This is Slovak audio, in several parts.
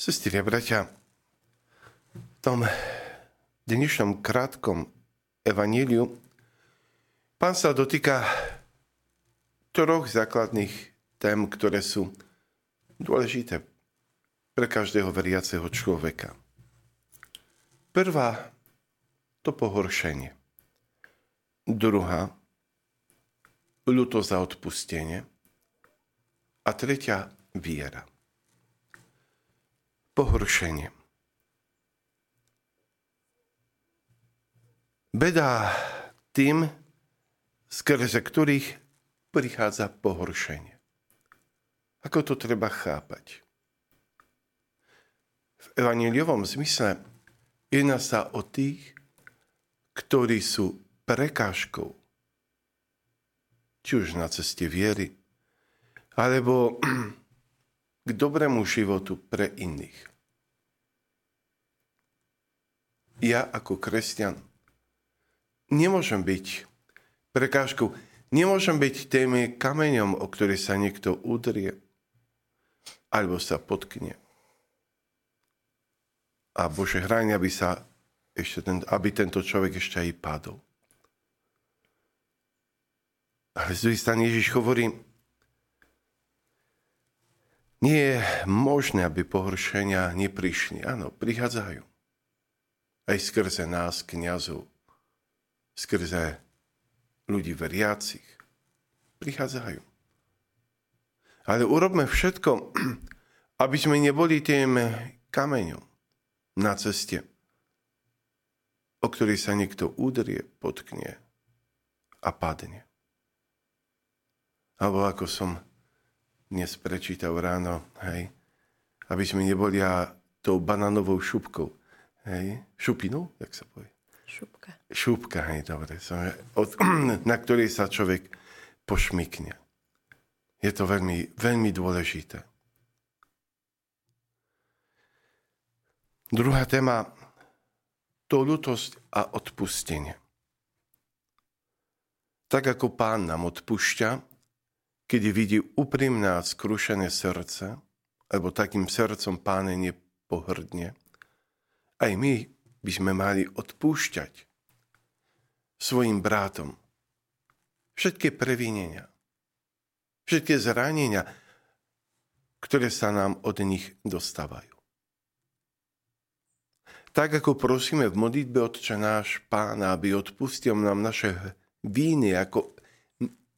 Sestri a bratia, v tom dnešnom krátkom evaníliu pán sa dotýka troch základných tém, ktoré sú dôležité pre každého veriaceho človeka. Prvá, to pohoršenie. Druhá, ľuto za odpustenie. A tretia, viera pohoršenie. Beda tým, skrze ktorých prichádza pohoršenie. Ako to treba chápať? V evangeliovom zmysle jedná sa o tých, ktorí sú prekážkou, či už na ceste viery, alebo k dobrému životu pre iných. ja ako kresťan nemôžem byť prekážkou, nemôžem byť tým kameňom, o ktorý sa niekto udrie alebo sa potkne. A Bože, hráň, aby, sa ešte ten, aby tento človek ešte aj padol. Ale z strany Ježiš hovorí, nie je možné, aby pohoršenia neprišli. Áno, prichádzajú aj skrze nás, kniazov, skrze ľudí veriacich. Prichádzajú. Ale urobme všetko, aby sme neboli tým kameňom na ceste, o ktorý sa niekto udrie, potkne a padne. Alebo ako som dnes prečítal ráno, hej, aby sme neboli a tou banánovou šupkou, Hej, šupinu, jak sa povie? Šupka. Šupka, hej, dobre. Od, na ktorej sa človek pošmykne. Je to veľmi, veľmi dôležité. Druhá téma, to ľutosť a odpustenie. Tak ako pán nám odpúšťa, keď vidí úprimné a skrušené srdce, alebo takým srdcom páne nepohrdne, aj my by sme mali odpúšťať svojim brátom všetky previnenia, všetky zranenia, ktoré sa nám od nich dostávajú. Tak ako prosíme v modlitbe Otče náš Pána, aby odpustil nám naše víny, ako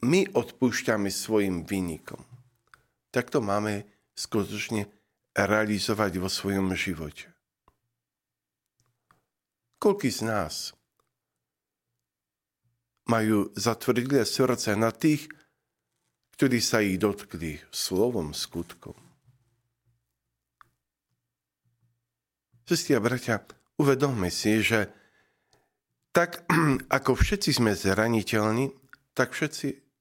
my odpúšťame svojim výnikom. Tak to máme skutočne realizovať vo svojom živote. Koľký z nás majú zatvrdlé srdce na tých, ktorí sa ich dotkli slovom, skutkom. Sestri a bratia, uvedomme si, že tak ako všetci sme zraniteľní, tak všetci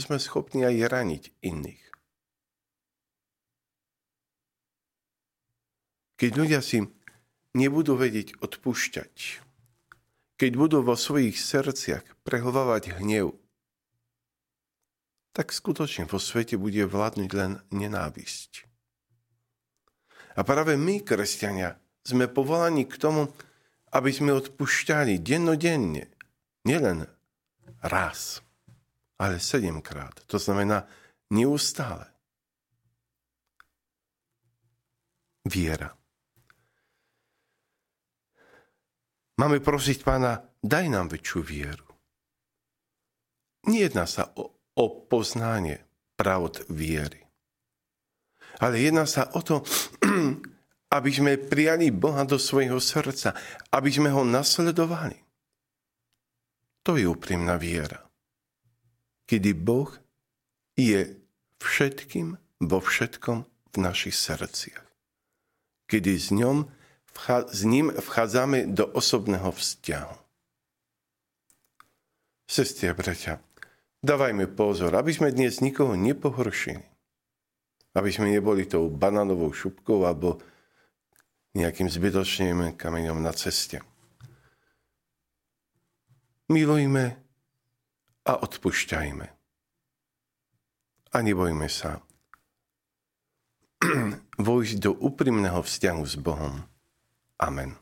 sme schopní aj raniť iných. Keď ľudia si nebudú vedieť odpúšťať, keď budú vo svojich srdciach prehovávať hnev, tak skutočne vo svete bude vládnuť len nenávisť. A práve my, kresťania, sme povolaní k tomu, aby sme odpúšťali dennodenne, nielen raz, ale sedemkrát. To znamená neustále. Viera. Máme prosiť pána, daj nám väčšiu vieru. Nejedná sa o, o poznanie pravd viery. Ale jedná sa o to, aby sme prijali Boha do svojho srdca, aby sme ho nasledovali. To je úprimná viera. Kedy Boh je všetkým vo všetkom v našich srdciach. Kedy s ňom s ním vchádzame do osobného vzťahu. Sestri a bratia, dávajme pozor, aby sme dnes nikoho nepohoršili. Aby sme neboli tou banánovou šupkou alebo nejakým zbytočným kameňom na ceste. Milujme a odpušťajme. A nebojme sa vojsť do úprimného vzťahu s Bohom. Amen.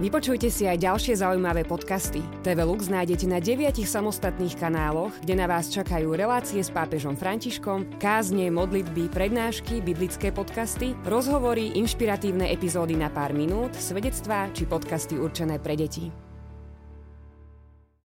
Vypočujte si aj ďalšie zaujímavé podcasty. TV Lux nájdete na deviatich samostatných kanáloch, kde na vás čakajú relácie s pápežom Františkom, kázne, modlitby, prednášky, biblické podcasty, rozhovory, inšpiratívne epizódy na pár minút, svedectvá či podcasty určené pre deti.